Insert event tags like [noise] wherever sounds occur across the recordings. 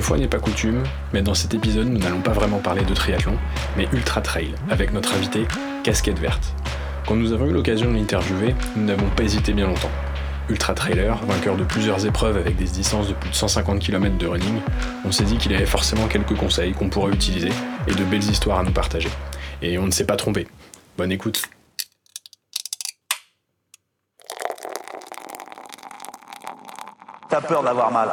Une fois n'est pas coutume, mais dans cet épisode, nous n'allons pas vraiment parler de triathlon, mais ultra trail, avec notre invité, Casquette Verte. Quand nous avons eu l'occasion de l'interviewer, nous n'avons pas hésité bien longtemps. Ultra trailer, vainqueur de plusieurs épreuves avec des distances de plus de 150 km de running, on s'est dit qu'il avait forcément quelques conseils qu'on pourrait utiliser et de belles histoires à nous partager. Et on ne s'est pas trompé. Bonne écoute. T'as peur d'avoir mal.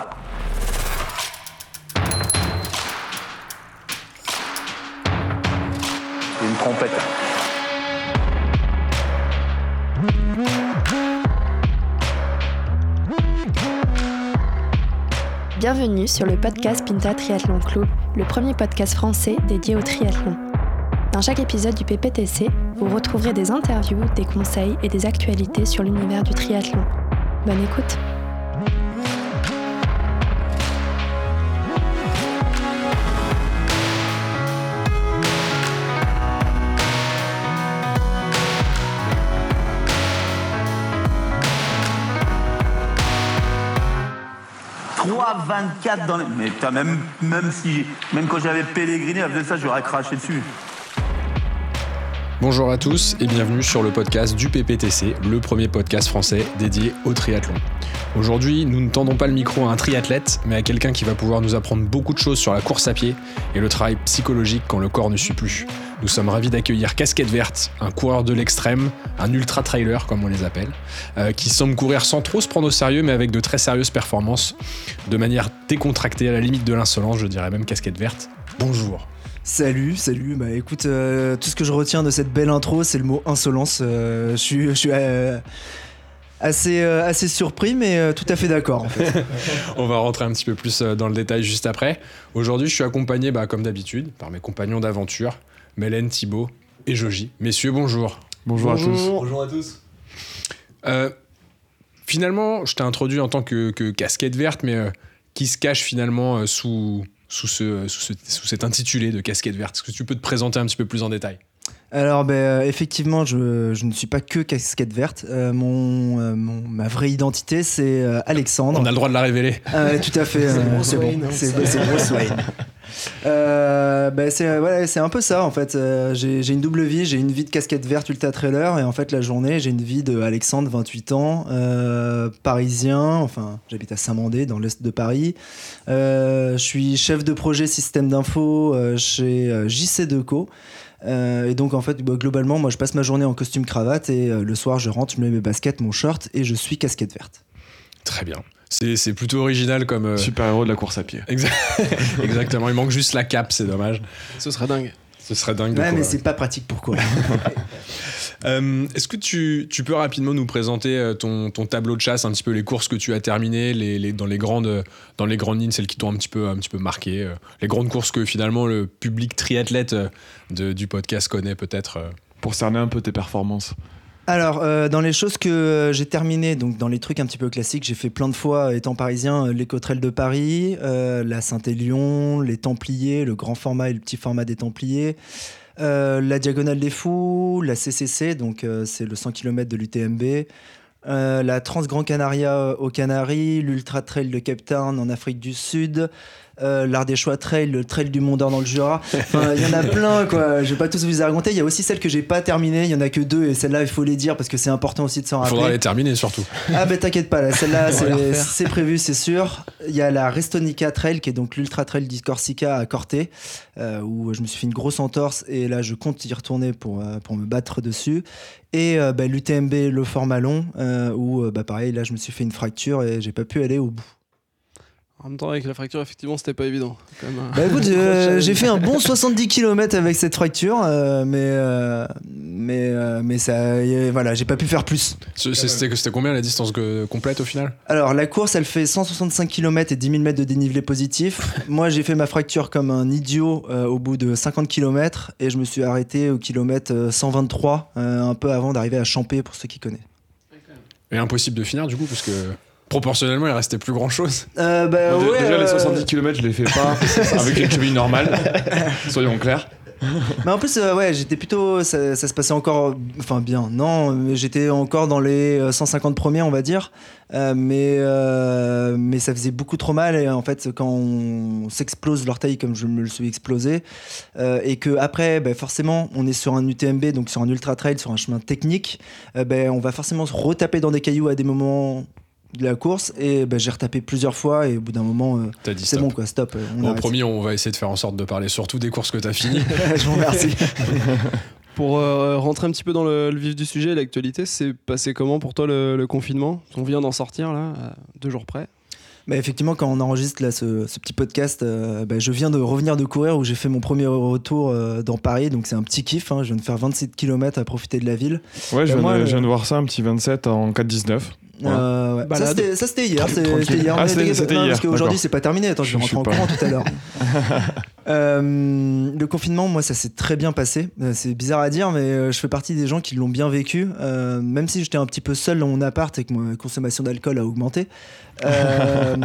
Bienvenue sur le podcast Pinta Triathlon Club, le premier podcast français dédié au triathlon. Dans chaque épisode du PPTC, vous retrouverez des interviews, des conseils et des actualités sur l'univers du triathlon. Bonne écoute! 24 dans les. Mais t'as même, même si. Même quand j'avais pèleriné, avec ça, j'aurais craché dessus. Bonjour à tous et bienvenue sur le podcast du PPTC, le premier podcast français dédié au triathlon. Aujourd'hui, nous ne tendons pas le micro à un triathlète, mais à quelqu'un qui va pouvoir nous apprendre beaucoup de choses sur la course à pied et le travail psychologique quand le corps ne suit plus. Nous sommes ravis d'accueillir Casquette Verte, un coureur de l'extrême, un ultra trailer comme on les appelle, euh, qui semble courir sans trop se prendre au sérieux, mais avec de très sérieuses performances, de manière décontractée, à la limite de l'insolence, je dirais même Casquette Verte. Bonjour. Salut, salut. Bah écoute, euh, tout ce que je retiens de cette belle intro, c'est le mot insolence. Euh, je suis, je suis euh, assez, assez surpris, mais tout à fait d'accord. En fait. [laughs] On va rentrer un petit peu plus dans le détail juste après. Aujourd'hui, je suis accompagné, bah, comme d'habitude, par mes compagnons d'aventure, Mélène, Thibaut et Joji. Messieurs, bonjour. Bonjour, à tous. Bonjour à tous. finalement, je t'ai introduit en tant que, que casquette verte, mais qui se cache finalement sous sous, ce, sous, sous cet intitulé de casquette verte? Est-ce que tu peux te présenter un petit peu plus en détail? Alors, ben, euh, effectivement, je, je, ne suis pas que casquette verte. Euh, mon, euh, mon, ma vraie identité, c'est Alexandre. On a le droit de la révéler. tout à fait. c'est bon. C'est Bruce Wayne. Euh, bah, c'est un peu ça en fait. Euh, j'ai une double vie, j'ai une vie de casquette verte ultra trailer et en fait la journée j'ai une vie de Alexandre, 28 ans, euh, parisien. Enfin, j'habite à Saint-Mandé dans l'est de Paris. je suis chef de projet système d'info chez JC Deco. et donc en fait, bah, globalement, moi je passe ma journée en costume cravate et le soir je rentre, je mets mes baskets, mon short et je suis casquette verte. Très bien. C'est plutôt original comme. Euh, Super-héros de la course à pied. [laughs] Exactement, il manque juste la cape, c'est dommage. Ce serait dingue. Ce serait dingue. Ouais, mais c'est pas pratique pourquoi [laughs] euh, Est-ce que tu, tu, peux rapidement nous présenter euh, ton, ton, tableau de chasse, un petit peu les courses que tu as terminées, les, les, dans, les grandes, dans les grandes lignes, celles qui t'ont un, petit peu, un petit peu marqué, les grandes courses que finalement le public triathlète de, du podcast connaît peut-être Pour cerner un peu tes performances. Alors, euh, dans les choses que euh, j'ai terminées, donc dans les trucs un petit peu classiques, j'ai fait plein de fois, étant parisien, euh, les de Paris, la Saint-Élion, les Templiers, le grand format et le petit format des Templiers, la Diagonale des Fous, la CCC, donc c'est le 100 km de l'UTMB, la Trans-Grand Canaria aux Canaries, l'Ultra Trail de Cape Town en Afrique du Sud, euh, l'art des choix trail, le trail du Mont d'Or dans le Jura. Enfin, il y en a plein, quoi. Je vais pas tous vous les raconter. Il y a aussi celles que j'ai pas terminées. Il y en a que deux et celle-là, il faut les dire parce que c'est important aussi de s'en rappeler. Il faudra les terminer surtout. Ah, ben t'inquiète pas, celle-là, c'est prévu, c'est sûr. Il y a la Restonica Trail qui est donc l'Ultra Trail du Corsica à Corté, euh, où je me suis fait une grosse entorse et là, je compte y retourner pour, euh, pour me battre dessus. Et bah, l'UTMB, le format long, où bah, pareil, là, je me suis fait une fracture et j'ai pas pu aller au bout. En même temps, avec la fracture, effectivement, c'était pas évident. bah écoute, [laughs] euh, j'ai fait un bon 70 km avec cette fracture, euh, mais, euh, mais, mais ça, voilà, j'ai pas pu faire plus. C'était combien la distance complète au final? Alors, la course, elle fait 165 km et 10 000 mètres de dénivelé positif. [laughs] Moi, j'ai fait ma fracture comme un idiot au bout de 50 km et je me suis arrêté au kilomètre 123, un peu avant d'arriver à Champé, pour ceux qui connaissent. Et impossible de finir du coup, parce que proportionnellement, il restait plus grand chose. Euh, bah, déjà, les 70 km, je les fais pas [laughs] avec une cheville normale, [laughs] soyons clairs. mais en plus, euh, ouais, j'étais plutôt. Ça, ça se passait encore. Enfin, bien. Non, mais j'étais encore dans les euh, 150 premiers, on va dire. Euh, mais, euh, mais ça faisait beaucoup trop mal. Et en fait, quand on s'explose l'orteil comme je me le suis explosé, euh, et que après, ben, forcément, on est sur un UTMB, donc sur un ultra trail, sur un chemin technique, euh, ben, on va forcément se retaper dans des cailloux à des moments de la course. Et ben, j'ai retapé plusieurs fois. Et au bout d'un moment, euh, c'est bon, quoi, stop. euh, on Bon, promis, on va essayer de faire en sorte de parler surtout des courses que t'as finies. [laughs] je vous remercie. [laughs] Pour euh, rentrer un petit peu dans le, le vif du sujet, l'actualité, c'est passé comment pour toi le, le confinement? On vient d'en sortir là, à deux jours près. Bah, effectivement, quand on enregistre là, ce, ce petit podcast, euh, bah, je viens de revenir de courir où j'ai fait mon premier retour euh, dans Paris. Donc c'est un petit kiff. hein. Je viens de faire 27 km à profiter de la ville. Ouais, je, Bah, viens moi, de, le- je viens de voir ça, un petit 27 en 4-19. Euh, ouais. Ça, c'était- hier. C'était hier. Ah, c'était- Parce qu'aujourd'hui, c'est pas terminé. Attends, je vais rentrer en courant tout à l'heure. [laughs] Euh, le confinement, moi, ça s'est très bien passé. Euh, C'est bizarre à dire, mais je fais partie des gens qui l'ont bien vécu. Euh, même si j'étais un petit peu seul dans mon appart et que ma consommation d'alcool a augmenté. Euh,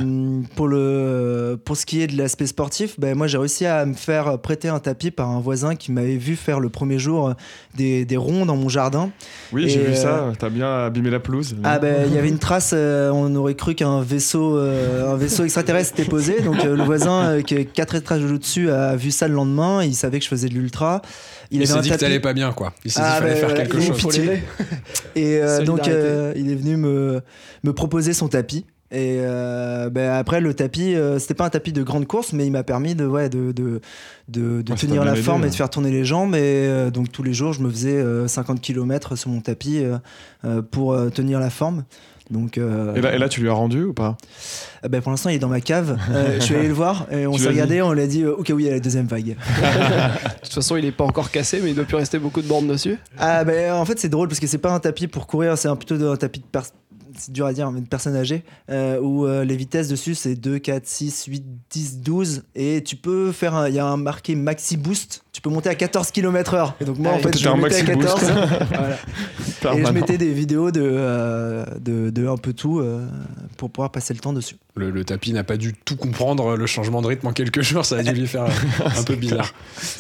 pour, le, pour ce qui est de l'aspect sportif, ben, moi, j'ai réussi à me faire prêter un tapis par un voisin qui m'avait vu faire le premier jour euh, des, des ronds dans mon jardin. Oui, j'ai vu euh, ça. T'as bien abîmé la pelouse. Ah ben il y avait une trace, euh, on aurait cru qu'un vaisseau, euh, un vaisseau extraterrestre était posé. Donc euh, le voisin euh, qui est quatre étages au-dessus a vu ça le lendemain. Il savait que je faisais de l'ultra. Il, avait s'est un dit que tapis. t'allais pas bien, quoi. Il s'est dit Ah, qu'il fallait ben, faire quelque il chose. pitié. [laughs] Et euh, donc euh, il est venu me, me proposer son tapis. Et euh, ben, après le tapis, euh, c'était pas un tapis de grande course, mais il m'a permis de, ouais, de, de, de, de Ouais, ça tenir la aidé, forme et de faire tourner les jambes. Et euh, donc tous les jours, je me faisais euh, 50 km sur mon tapis pour tenir la forme. Donc, euh, Et là, et là, tu lui as rendu ou pas? Ben, pour l'instant, il est dans ma cave. Euh, je suis allé le voir et on [laughs] s'est regardé. On lui a dit cas où il y a la deuxième vague. [laughs] De toute façon, il est pas encore cassé, mais il doit plus rester beaucoup de bornes dessus. Ah ben en fait c'est drôle parce que c'est pas un tapis pour courir, c'est plutôt un tapis de c'est dur à dire, mais de personnes âgées, euh, où euh, les vitesses dessus c'est 2, 4, 6, 8, 10, 12, et tu peux faire, un- il y a un marqué maxi boost, tu peux monter à 14 km heure. Et donc moi Ah, en fait je mettais à maxi boost. 14. [laughs] Voilà. Et je mettais des vidéos de, euh, de, de un peu tout euh, pour pouvoir passer le temps dessus. Le, le tapis n'a pas dû tout comprendre, le changement de rythme en quelques [laughs] jours, ça a dû lui faire euh, [laughs] un peu bizarre.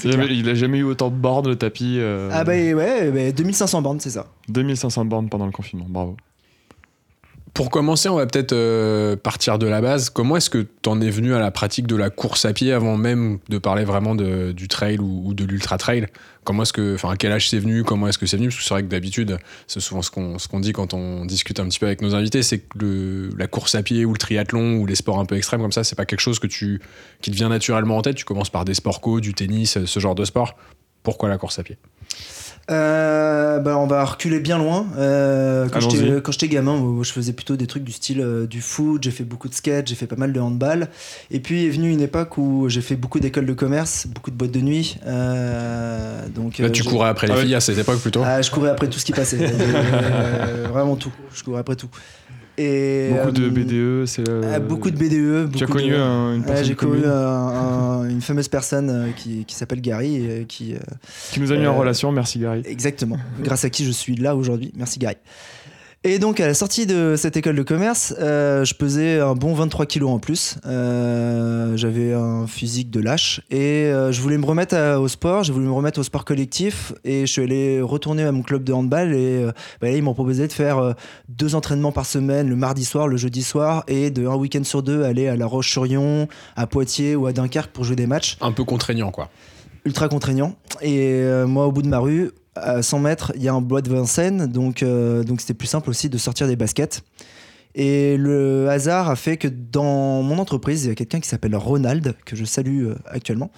Il a- Il a jamais eu autant de bornes, le tapis. euh, Ah bah ouais, bah, 2500 bornes c'est ça. 2500 bornes pendant le confinement. Bravo. Pour commencer, on va peut-être euh, partir de la base. Comment est-ce que t'en es venu à la pratique de la course à pied avant même de parler vraiment du trail ou, de l'ultra trail? Comment est-ce que, enfin, à quel âge c'est venu? Comment est-ce que c'est venu? Parce que c'est vrai que d'habitude, c'est souvent ce qu'on ce dit quand on discute un petit peu avec nos invités, c'est que la course à pied ou le triathlon ou les sports un peu extrêmes comme ça, c'est pas quelque chose que tu qui te vient naturellement en tête. Tu commences par des sports co, du tennis, ce genre de sport. Pourquoi la course à pied? Euh, bah, on va reculer bien loin. Euh, quand j'étais- quand j'étais gamin, moi, je faisais plutôt des trucs du style euh, du foot, j'ai fait beaucoup de skate, j'ai fait pas mal de handball. Et puis est venue une époque où j'ai fait beaucoup d'écoles de commerce, beaucoup de boîtes de nuit. Euh, donc, Là, euh, tu courais après les Ah filles à cette époque plutôt. Ah, je courais après tout ce qui passait. [laughs] Euh, vraiment tout. Je courais après tout. Et, Beaucoup de euh, BDE, c'est. euh, ah, beaucoup de BDE. Tu as connu de- un- une personne j'ai connu commune un- un- [laughs] une fameuse personne euh, qui, qui s'appelle Gary et qui, euh, qui nous a mis en euh, relation. Merci Gary. Exactement. Grâce à qui je suis là aujourd'hui. Merci Gary. Et donc à la sortie de cette école de commerce, euh, je pesais un bon 23 kilos en plus. Euh, J'avais un physique de lâche et euh, je voulais me remettre à- au sport. J'ai voulu me remettre au sport collectif et je suis allé retourner à mon club de handball et euh, bah, là, ils m'ont proposé de faire deux entraînements par semaine, le mardi soir, le jeudi soir et de un week-end sur deux aller à La Roche-sur-Yon, à Poitiers ou à Dunkerque pour jouer des matchs Un peu contraignant, quoi. ultra contraignant. Et euh, moi, au bout de ma rue, à 100 mètres, il y a un bois de Vincennes, donc euh, donc c'était plus simple aussi de sortir des baskets. Et le hasard a fait que dans mon entreprise, il y a quelqu'un qui s'appelle Ronald, que je salue euh, actuellement,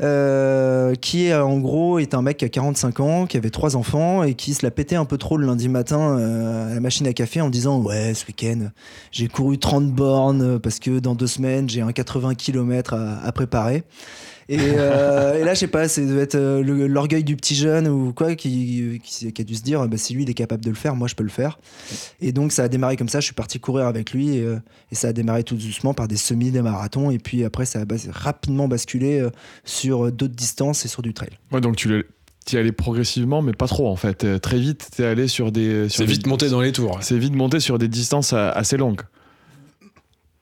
euh, qui est en gros est un mec qui a 45 ans, qui avait trois enfants et qui se la pétait un peu trop le lundi matin à la machine à café en disant ouais ce week-end j'ai couru 30 bornes parce que dans deux semaines j'ai un 80 km à préparer. Et, euh, et là, je sais pas, c'est devait être euh, l'orgueil du petit jeune ou quoi qui, qui, qui a dû se dire, bah, si lui il est capable de le faire, moi je peux le faire. Et donc ça a démarré comme ça. Je suis parti courir avec lui et, euh, et ça a démarré tout doucement par des semis, des marathons. Et puis après, ça a bas- rapidement basculé euh, sur d'autres distances et sur du trail. Ouais, donc tu y allais progressivement, mais pas trop en fait. Euh, Très vite, t'es allé sur des. C'est vite monté dans les tours. C'est vite monté sur des distances assez longues.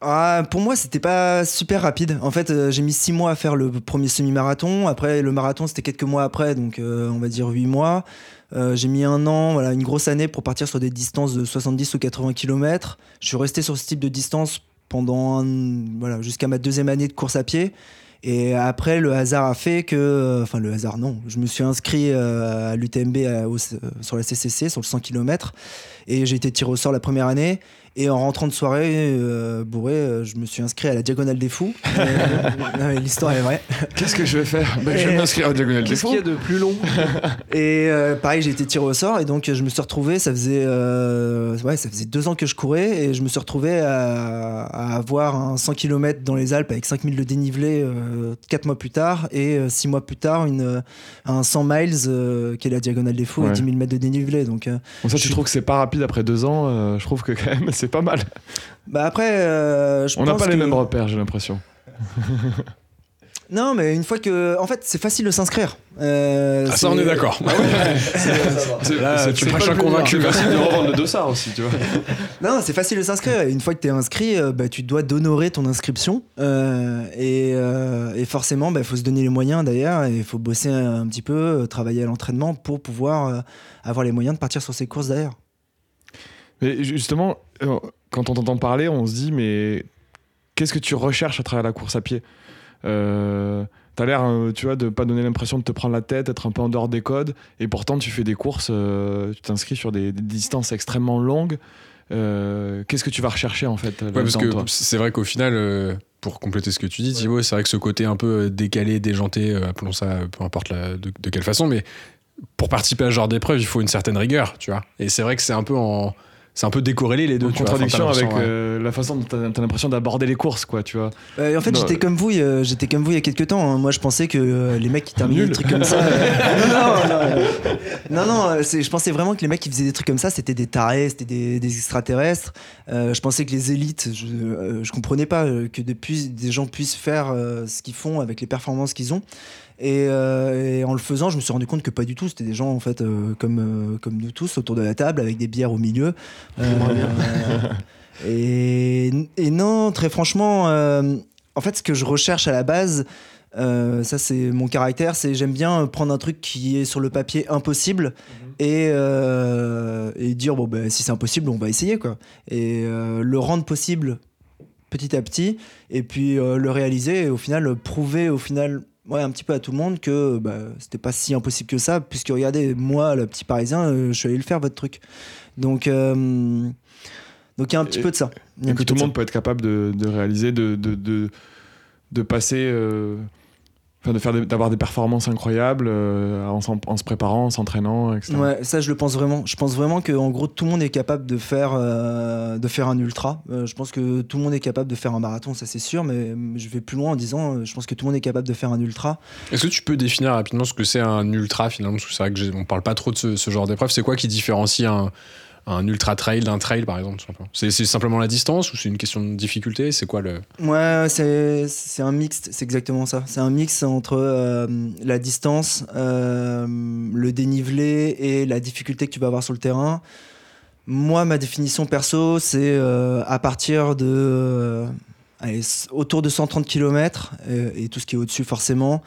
Ah, pour moi, c'était pas super rapide. En fait, euh, j'ai mis six mois à faire le premier semi-marathon. Après, le marathon, c'était quelques mois après, donc euh, on va dire huit mois. Euh, j'ai mis un an, voilà, une grosse année pour partir sur des distances de 70 ou 80 km. Je suis resté sur ce type de distance pendant voilà, jusqu'à ma deuxième année de course à pied. Et après, le hasard a fait que. Enfin, le hasard, non. Je me suis inscrit à l'UTMB sur la CCC, sur le 100 km. Et j'ai été tiré au sort la première année. Et en rentrant de soirée, euh, bourré, euh, je me suis inscrit à la Diagonale des Fous. Euh, [laughs] L'histoire est vraie. Qu'est-ce que je vais faire Ben, Je vais m'inscrire à Diagonale des Qu'est-ce Fous. qu'il y a de plus long [laughs] Et euh, pareil, j'ai été tiré au sort et donc je me suis retrouvé, ça faisait, euh, ouais, ça faisait deux ans que je courais et je me suis retrouvé à, à avoir un 100 km dans les Alpes avec 5000 de dénivelé euh, quatre mois plus tard et euh, six mois plus tard une, un 100 miles euh, qui est la diagonale des fous Ouais. et 10 000 mètres de dénivelé. Donc, euh, Bon, ça, Je tu suis- trouves que c'est pas rapide après deux ans euh, Je trouve que quand même, c'est pas mal. bah après, euh, je On n'a pas les mêmes repères, j'ai l'impression. [laughs] Non, mais une fois que, en fait, c'est facile de s'inscrire. Euh, Ah, ça, on c'est- est d'accord. [laughs] C'est- c'est- tu c'est prêches un convaincu. C'est facile de revendre le dossard aussi, tu vois. [laughs] Non, c'est facile de s'inscrire. Une fois que tu es inscrit, euh, bah, tu dois d'honorer ton inscription. Euh, et, euh, et forcément, il bah, faut se donner les moyens d'ailleurs. Et il faut bosser un, petit peu, travailler à l'entraînement pour pouvoir euh, avoir les moyens de partir sur ces courses d'ailleurs. Mais justement, euh, quand on t'entend parler, on se dit, mais qu'est-ce que tu recherches à travers la course à pied? Euh, T'as l'air, euh, tu vois, de pas donner l'impression de te prendre la tête, d'être un peu en dehors des codes, et pourtant tu fais des courses, euh, tu t'inscris sur des, des distances extrêmement longues. Euh, qu'est-ce que tu vas rechercher en fait Ouais, parce que c'est vrai qu'au final, pour compléter ce que tu dis, Thibaut, c'est vrai que ce côté un peu décalé, déjanté, appelons ça, peu importe la- de, de quelle façon, mais pour participer à ce genre d'épreuve, il faut une certaine rigueur, tu vois. Et c'est vrai que c'est un peu en. C'est un peu décorrélé les deux. en tu contradiction avec ouais. euh, la façon dont t'as as, l'impression d'aborder les courses, quoi, tu vois. Euh, en fait, j'étais euh, comme vous, euh, j'étais comme vous il y a quelques temps. hein. Moi, je pensais que euh, les mecs qui terminaient Nul. des trucs comme ça. euh, [laughs] non, non, non, non, non, c'est- je pensais vraiment que les mecs qui faisaient des trucs comme ça, c'était des tarés, c'était des, des extraterrestres. Euh, je pensais que les élites, je, euh, je comprenais pas que depuis des gens puissent faire euh, ce qu'ils font avec les performances qu'ils ont. Et, euh, et en le faisant, je me suis rendu compte que pas du tout. C'était des gens en fait euh, comme euh, comme nous tous autour de la table avec des bières au milieu. Et, et non, très franchement, en fait, ce que je recherche à la base, ça c'est mon caractère, c'est j'aime bien prendre un truc qui est sur le papier impossible et, euh, et dire bon ben si c'est impossible, on va essayer quoi. Et le rendre possible petit à petit et puis le réaliser et au final prouver au final ouais, un petit peu à tout le monde que bah, c'était pas si impossible que ça puisque regardez moi le petit parisien euh, je suis allé le faire votre truc donc euh, donc il y a un petit Et- peu de ça Et que tout le de monde peut être capable de, de réaliser, de, de, de, passer. euh, de faire d'avoir des performances incroyables euh, en, se préparant, en s'entraînant, etc. ça. Ouais, ça je le pense vraiment. Je pense vraiment que en gros tout le monde est capable de faire euh, de faire un ultra. Euh, je pense que tout le monde est capable de faire un marathon, ça c'est sûr. Mais je vais plus loin en disant, je pense que tout le monde est capable de faire un ultra. Est-ce que tu peux définir rapidement ce que c'est un ultra finalement? Parce que c'est vrai que on parle pas trop de ce, ce genre d'épreuve. C'est quoi qui différencie un, un ultra trail d'un trail par exemple C'est simplement la distance ou c'est une question de difficulté? C'est quoi le? Ouais, c'est un mix, c'est exactement ça. C'est un mix entre euh, la distance, euh, le dénivelé et la difficulté que tu vas avoir sur le terrain. Moi, ma définition perso, c'est euh, à partir de allez, autour de 130 km et tout ce qui est au-dessus forcément.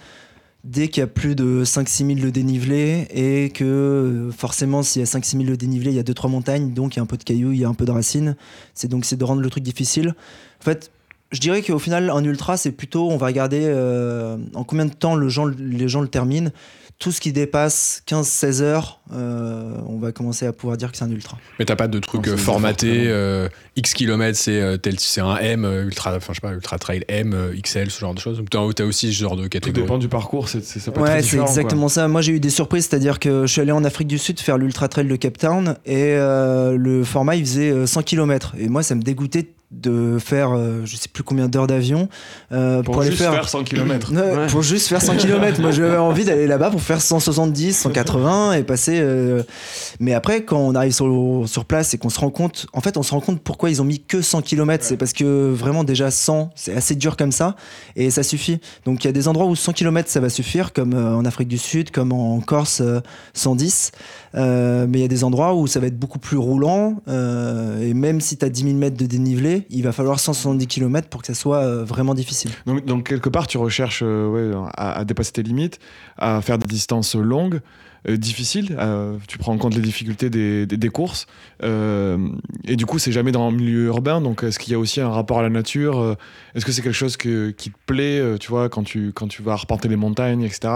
Dès qu'il y a plus de 5-6 000 de dénivelé et que euh, forcément s'il y a 5-6 000 de dénivelé, il y a 2-3 montagnes, donc il y a un peu de cailloux, il y a un peu de racines. C'est donc c'est de rendre le truc difficile. En fait, je dirais qu'au final, un ultra, c'est plutôt, on va regarder euh, en combien de temps le gens, les gens le terminent. Tout ce qui dépasse 15-16 heures, euh, on va commencer à pouvoir dire que c'est un ultra. Mais t'as pas de truc Non, euh, formaté, euh, X kilomètres, c'est tel- c'est un M, ultra, enfin je sais pas, ultra trail M, XL, ce genre de choses. T'as aussi ce genre de Tout catégorie. dépend du parcours, c'est, ça peut être Ouais, c'est exactement ça. Moi, j'ai eu des surprises, c'est-à-dire que je suis allé en Afrique du Sud faire l'Ultra Trail de Cape Town et euh, le format, il faisait euh, 100 km. Et moi, ça me dégoûtait de faire, euh, je sais plus combien d'heures d'avion euh, pour, Pour, aller juste faire. faire 100 km. Ouais, Ouais. Pour juste faire 100 km. Moi, j'avais envie d'aller là-bas pour faire 170, 180 et passer. euh, Mais après, quand on arrive sur, sur place et qu'on se rend compte, en fait, on se rend compte pourquoi ils ont mis que 100 km. C'est parce que vraiment, déjà 100, c'est assez dur comme ça et ça suffit. Donc, il y a des endroits où 100 km, ça va suffire, comme euh, en Afrique du Sud, comme en Corse, euh, 110. Euh, mais il y a des endroits où ça va être beaucoup plus roulant. et même si tu as 10 000 mètres de dénivelé, il va falloir 170 km pour que ça soit euh, vraiment difficile. Donc, quelque part, tu recherches euh, à, dépasser tes limites, à faire des distances longues. Euh, difficiles, tu prends en compte les difficultés des, courses, et du coup c'est jamais dans le milieu urbain, donc est-ce qu'il y a aussi un rapport à la nature Est-ce que c'est quelque chose qui te plaît, tu vois, quand tu, quand tu vas arpenter les montagnes, etc.,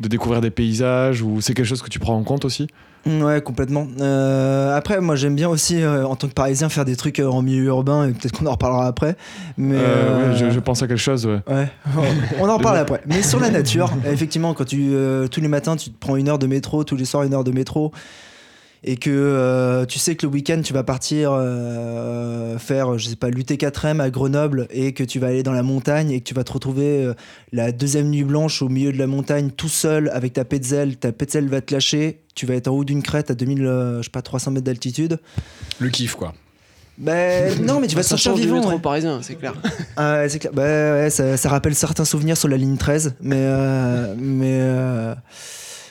de découvrir des paysages, ou c'est quelque chose que tu prends en compte aussi? Ouais, complètement. Euh, après, moi, j'aime bien aussi, euh, en tant que Parisien, faire des trucs euh, en milieu urbain, et peut-être qu'on en reparlera après. Mais ouais, je, je pense à quelque chose, ouais. ouais, on en reparle après. Mais sur la nature, effectivement, quand tu tous les matins, tu te prends une heure de métro, tous les soirs une heure de métro, et que euh, tu sais que le week-end, tu vas partir euh, faire, je sais pas, l'UT4M à Grenoble, et que tu vas aller dans la montagne, et que tu vas te retrouver euh, la deuxième nuit blanche au milieu de la montagne, tout seul, avec ta petzel, ta petzel va te lâcher, tu vas être en haut d'une crête à 2000, euh, je sais pas, 300 mètres d'altitude. Le kiff, quoi. Ben non, mais tu vas ça [laughs] du vivant. ouais. parisien, c'est clair. Ah ouais, c'est clair. Bah ouais, ça, ça rappelle certains souvenirs sur la ligne 13, mais euh, mais euh,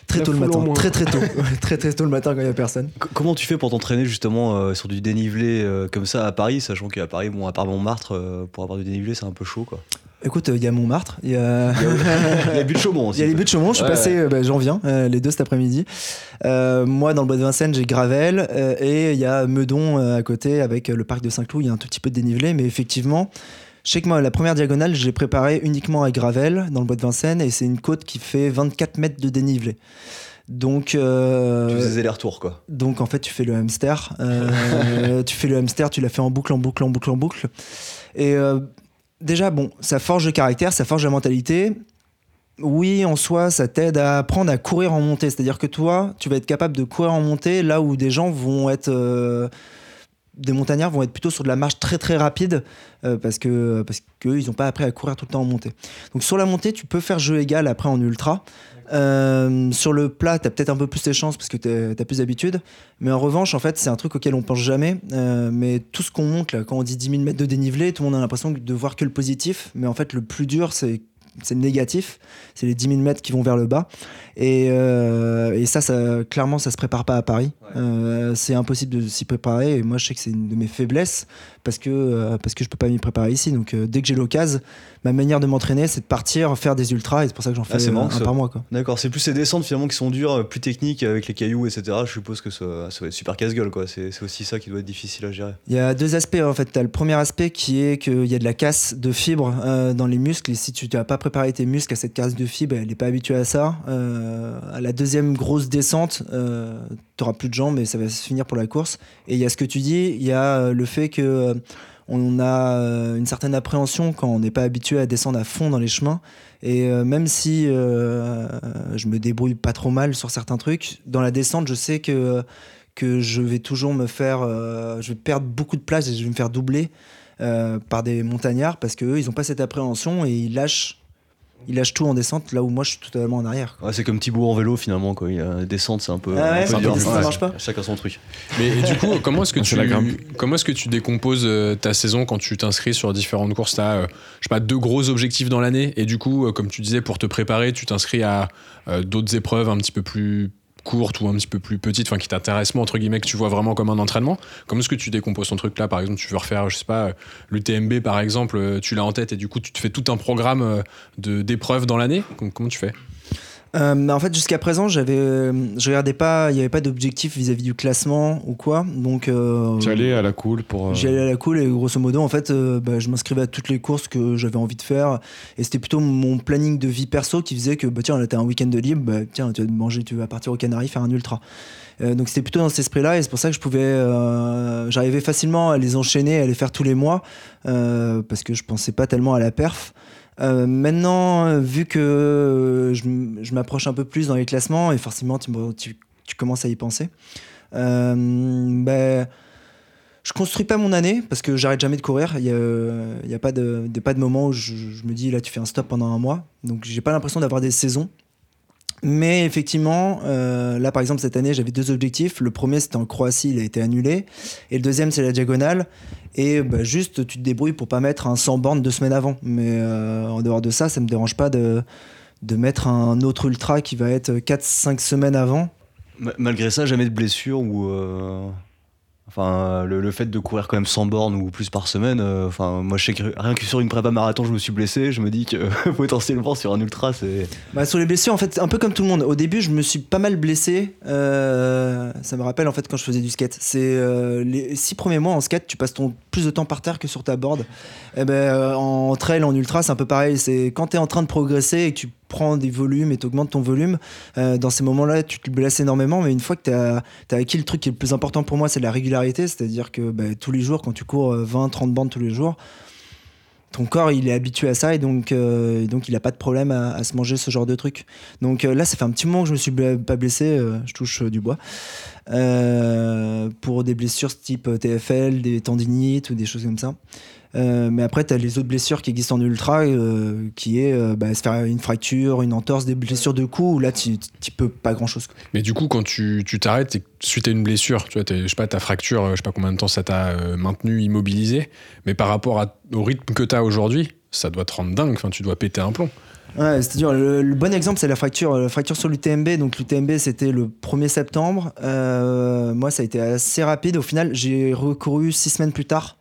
très tôt le matin, très très tôt, [laughs] très très tôt le matin quand il y a personne. C- Comment tu fais pour t'entraîner justement euh, sur du dénivelé euh, comme ça à Paris, sachant qu'à Paris, bon, à part Montmartre, euh, pour avoir du dénivelé, c'est un peu chaud quoi. Écoute, euh, il y a Montmartre, il y a Il y a but de Chaumont il aussi. y a les buts de Chaumont. Je suis Ouais, passé, bah, j'en viens, euh, les deux cet après-midi. Euh, moi, dans le bois de Vincennes, j'ai Gravel euh, et il y a Meudon euh, à côté avec euh, le parc de Saint-Cloud. Il y a un tout petit peu de dénivelé, mais effectivement. Je sais que moi, la première diagonale, j'ai préparé uniquement à Gravel dans le bois de Vincennes et c'est une côte qui fait 24 mètres de dénivelé. Donc, euh, Tu faisais les retours quoi. Donc en fait, tu fais le hamster. Euh, [laughs] tu fais le hamster, tu l'as fait en boucle, en boucle, en boucle, en boucle. Et euh, déjà, bon, ça forge le caractère, ça forge la mentalité. Oui, en soi, ça t'aide à apprendre à courir en montée. C'est-à-dire que toi, tu vas être capable de courir en montée là où des gens vont être. Des montagnards vont être plutôt sur de la marche très très rapide euh, parce que parce qu'eux ils n'ont pas appris à courir tout le temps en montée. Donc sur la montée, tu peux faire jeu égal après en ultra. Euh, sur le plat, tu as peut-être un peu plus tes chances parce que tu as plus d'habitude. Mais en revanche, en fait, c'est un truc auquel on pense jamais. Euh, mais tout ce qu'on monte, là, quand on dit 10 000 mètres de dénivelé, tout le monde a l'impression de voir que le positif. Mais en fait, le plus dur, c'est c'est négatif, c'est les 10 000 mètres qui vont vers le bas. Et, euh, et ça, ça, clairement, ça se prépare pas à Paris. Euh, c'est impossible de s'y préparer. Et moi, je sais que c'est une de mes faiblesses parce que, euh, parce que je peux pas m'y préparer ici. Donc, euh, dès que j'ai l'occasion, ma manière de m'entraîner, c'est de partir faire des ultras. Et c'est pour ça que j'en fais Ah, c'est euh, marrant, un ça. par mois. D'accord, c'est plus ces descentes finalement qui sont dures, euh, plus techniques avec les cailloux, etc. Je suppose que ça, ça va être super casse-gueule quoi. C'est aussi ça qui doit être difficile à gérer. Il y a deux aspects en fait. Tu as le premier aspect qui est qu'il y a de la casse de fibres euh, dans les muscles. Et si tu n'as pas préparé tes muscles à cette casse de fibres, elle n'est pas habituée à ça. Euh, à la deuxième grosse descente, euh, tu n'auras plus de jambes et ça va se finir pour la course. Et il y a ce que tu dis, il y a le fait que on a euh, une certaine appréhension quand on n'est pas habitué à descendre à fond dans les chemins. Et euh, même si euh, je me débrouille pas trop mal sur certains trucs, dans la descente, je sais que que je vais toujours me faire, je vais perdre beaucoup de place et je vais me faire doubler par des montagnards parce que eux, ils n'ont pas cette appréhension et ils lâchent, ils lâchent tout en descente là où moi je suis totalement en arrière. Ouais, c'est comme Thibaut en vélo finalement quoi. Il a descente, c'est un peu. Ah ouais, un peu ça marche pas Chacun son truc. Mais et du coup, [laughs] comment est-ce que Ah, tu c'est la grimpe. comment est-ce que tu décomposes euh, ta saison quand tu t'inscris sur différentes courses? T'as, euh, je sais pas, deux gros objectifs dans l'année et du coup, euh, comme tu disais, pour te préparer, tu t'inscris à euh, d'autres épreuves un petit peu plus courtes ou un petit peu plus petites, enfin qui t'intéressent moins entre guillemets, que tu vois vraiment comme un entraînement. Comment est-ce que tu décomposes ton truc là Par exemple, tu veux refaire, je sais pas, euh, le TMB par exemple, euh, tu l'as en tête et du coup, tu te fais tout un programme euh, de d'épreuves dans l'année. Com- Comment tu fais? Euh, bah, en fait, jusqu'à présent, j'avais, euh, je regardais pas, il n'y avait pas d'objectif vis-à-vis du classement ou quoi. Donc, euh, Tu allais à la cool pour. euh, J'y allais à la cool et grosso modo, en fait, euh, bah, je m'inscrivais à toutes les courses que j'avais envie de faire. Et c'était plutôt mon planning de vie perso qui faisait que, bah, tiens, là, t'as un week-end de libre, bah, tiens, tu vas manger, tu vas partir aux Canaries faire un ultra. Euh, donc c'était plutôt dans cet esprit-là et c'est pour ça que je pouvais, euh, j'arrivais facilement à les enchaîner, à les faire tous les mois euh, parce que je pensais pas tellement à la perf. Euh, maintenant, euh, vu que euh, je, m'approche un peu plus dans les classements et forcément tu, me- tu, tu commences à y penser, euh, ben, je construis pas mon année parce que j'arrête jamais de courir. Il y a, pas de, pas de moment où je, me dis là tu fais un stop pendant un mois. Donc j'ai pas l'impression d'avoir des saisons. Mais effectivement, là par exemple cette année j'avais deux objectifs. Le premier c'était en Croatie, il a été annulé. Et le deuxième c'est la diagonale. Et bah, juste tu te débrouilles pour pas mettre un 100 bornes deux semaines avant. Mais euh, en dehors de ça, ça me dérange pas de, de mettre un autre ultra qui va être 4-5 semaines avant. Ma- Malgré ça, jamais de blessure ou. Euh, Enfin, le, le fait de courir quand même 100 bornes ou plus par semaine, euh, enfin, moi je sais que rien que sur une prépa marathon, je me suis blessé. Je me dis que [laughs] potentiellement sur un ultra, c'est. Bah, sur les blessures, en fait, un peu comme tout le monde. Au début, je me suis pas mal blessé. Euh, ça me rappelle en fait quand je faisais du skate. C'est euh, les six premiers mois en skate, tu passes ton plus de temps par terre que sur ta board. Et ben euh, en trail, en ultra, c'est un peu pareil. C'est quand tu en train de progresser et que tu prends des volumes et tu augmentes ton volume, euh, dans ces moments-là, tu te blesses énormément. Mais une fois que tu as, acquis le truc qui est le plus important pour moi, c'est la régularité. C'est-à-dire que bah, tous les jours, quand tu cours 20, 30 bandes tous les jours, ton corps il est habitué à ça et donc, euh, donc il n'a pas de problème à, se manger ce genre de truc. Donc euh, là, ça fait un petit moment que je me suis pas blessé, euh, je touche euh, du bois, Euh, pour des blessures type TFL, des tendinites ou des choses comme ça. Euh, mais après, tu as les autres blessures qui existent en ultra, euh, qui est euh, bah, se faire une fracture, une entorse, des blessures de cou, où là, tu tu peux pas grand-chose. quoi. Mais du coup, quand tu tu t'arrêtes suite à une blessure, tu vois, je sais pas, ta fracture, euh, je sais pas combien de temps ça t'a euh, maintenu immobilisé, mais par rapport au rythme que t'as aujourd'hui, ça doit te rendre dingue. Tu dois péter un plomb. Ouais, c'est-à-dire le, le bon exemple, c'est la fracture, la fracture sur l'UTMB. Donc l'UTMB, c'était le 1er septembre. Euh, moi, ça a été assez rapide. Au final, j'ai recouru six semaines plus tard.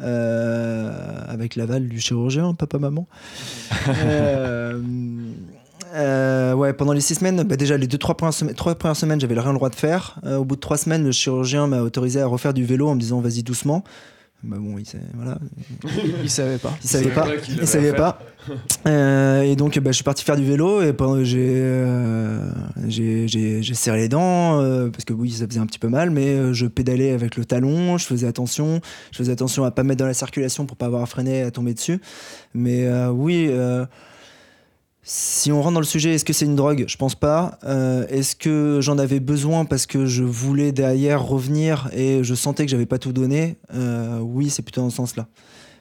euh, avec l'aval du chirurgien, papa maman. [laughs] Euh, euh, ouais, pendant les six semaines, bah déjà les deux trois premières semaines, trois premières semaines, j'avais rien le droit de faire. Euh, au bout de trois semaines, le chirurgien m'a autorisé à refaire du vélo en me disant vas-y doucement. Bah bon, il, voilà, [laughs] Il savait pas. il savait pas. Il savait pas. Euh, et donc, bah, je suis parti faire du vélo et pendant j'ai euh, j'ai j'ai- j'ai serré les dents euh, parce que oui, ça faisait un petit peu mal, mais euh, je pédalais avec le talon, je faisais attention, je faisais attention à pas me mettre dans la circulation pour pas avoir à freiner, à tomber dessus. Mais euh, oui. Si on rentre dans le sujet, est-ce que c'est une drogue? Je pense pas. Euh, est-ce que j'en avais besoin parce que je voulais derrière revenir et je sentais que j'avais pas tout donné? Euh, Oui, c'est plutôt dans ce sens-là.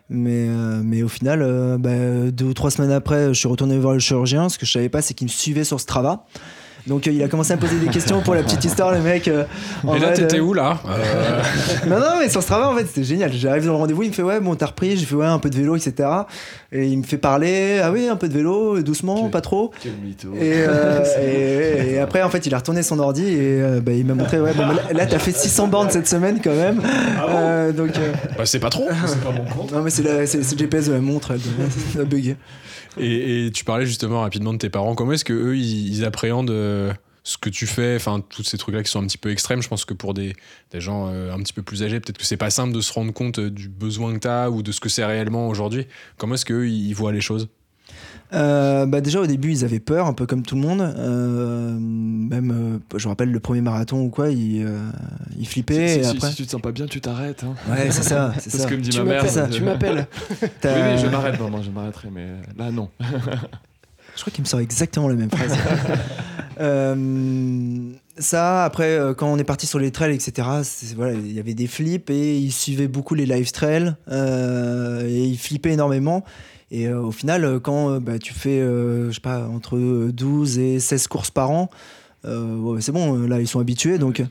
Mais, euh, mais au final, euh, bah, deux ou trois semaines après, je suis retourné voir le chirurgien. Ce que je savais pas, c'est qu'il me suivait sur Strava. Donc euh, il a commencé à me poser des questions pour la petite histoire, le mec. euh, en et là, t'étais euh, où là Euh, [laughs] non, non, mais sur Strava, en fait, c'était génial. J'arrive dans le rendez-vous, il me fait Ouais, bon, t'as repris. J'ai fait Ouais, un peu de vélo, etc. Et il me fait parler Ah oui, un peu de vélo, doucement, pas trop. Quel mytho. Et, euh, [laughs] et, et après, en fait, il a retourné son ordi et euh, bah, il m'a montré Ouais, bon, là, là, t'as fait 600 bornes cette semaine quand même. Euh, donc. euh, bah, c'est pas trop. c'est pas mon compte. non, mais c'est le GPS de la montre, elle a bugué. Et, tu parlais justement rapidement de tes parents. Comment est-ce que eux ils, appréhendent euh, ce que tu fais? Enfin, tous ces trucs-là qui sont un petit peu extrêmes. Je pense que pour des, gens euh, un petit peu plus âgés, peut-être que c'est pas simple de se rendre compte euh, du besoin que tu as ou de ce que c'est réellement aujourd'hui. Comment est-ce qu'eux ils voient les choses? Euh, bah déjà au début ils avaient peur un peu comme tout le monde Euh, même euh, je me rappelle le premier marathon ou quoi ils, euh, ils flippaient Si, et si- après si tu te sens pas bien, tu t'arrêtes. Hein. ouais c'est ça c'est ce que me dit Tu ma mère. m'appelles, Je- tu m'appelles. [laughs] T'as- Oui, oui, je m'arrête. Non, je m'arrêterai, mais là, non. je crois qu'il me sort exactement la même phrase [laughs] Euh, ça après euh, quand on est parti sur les trails etc voilà il y avait des flips et ils suivaient beaucoup les live trails euh, et ils flippaient énormément et euh, au final euh, quand euh, bah, tu fais je sais pas entre 12 et 16 courses par an ouais, c'est bon là ils sont habitués donc